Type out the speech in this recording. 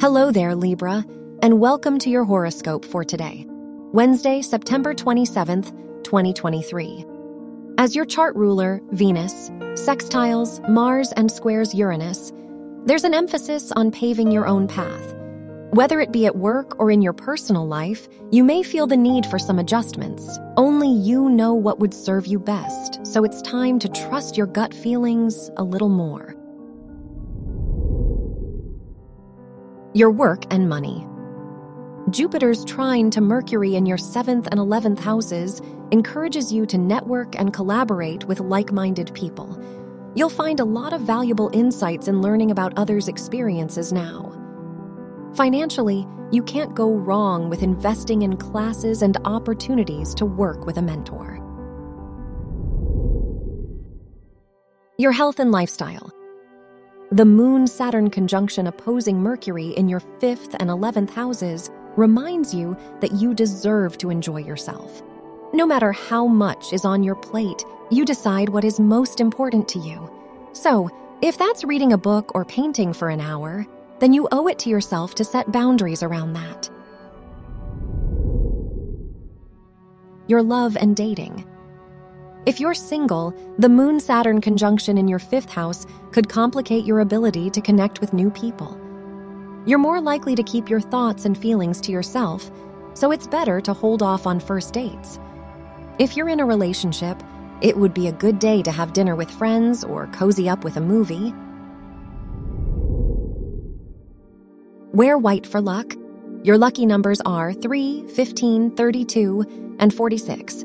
Hello there, Libra, and welcome to your horoscope for today, Wednesday, September 27th, 2023. As your chart ruler, Venus, sextiles Mars and squares Uranus, there's an emphasis on paving your own path. Whether it be at work or in your personal life, you may feel the need for some adjustments. Only you know what would serve you best, so it's time to trust your gut feelings a little more. Your work and money. Jupiter's trine to Mercury in your 7th and 11th houses encourages you to network and collaborate with like minded people. You'll find a lot of valuable insights in learning about others' experiences now. Financially, you can't go wrong with investing in classes and opportunities to work with a mentor. Your health and lifestyle. The Moon Saturn conjunction opposing Mercury in your 5th and 11th houses reminds you that you deserve to enjoy yourself. No matter how much is on your plate, you decide what is most important to you. So, if that's reading a book or painting for an hour, then you owe it to yourself to set boundaries around that. Your love and dating. If you're single, the Moon Saturn conjunction in your fifth house could complicate your ability to connect with new people. You're more likely to keep your thoughts and feelings to yourself, so it's better to hold off on first dates. If you're in a relationship, it would be a good day to have dinner with friends or cozy up with a movie. Wear white for luck. Your lucky numbers are 3, 15, 32, and 46.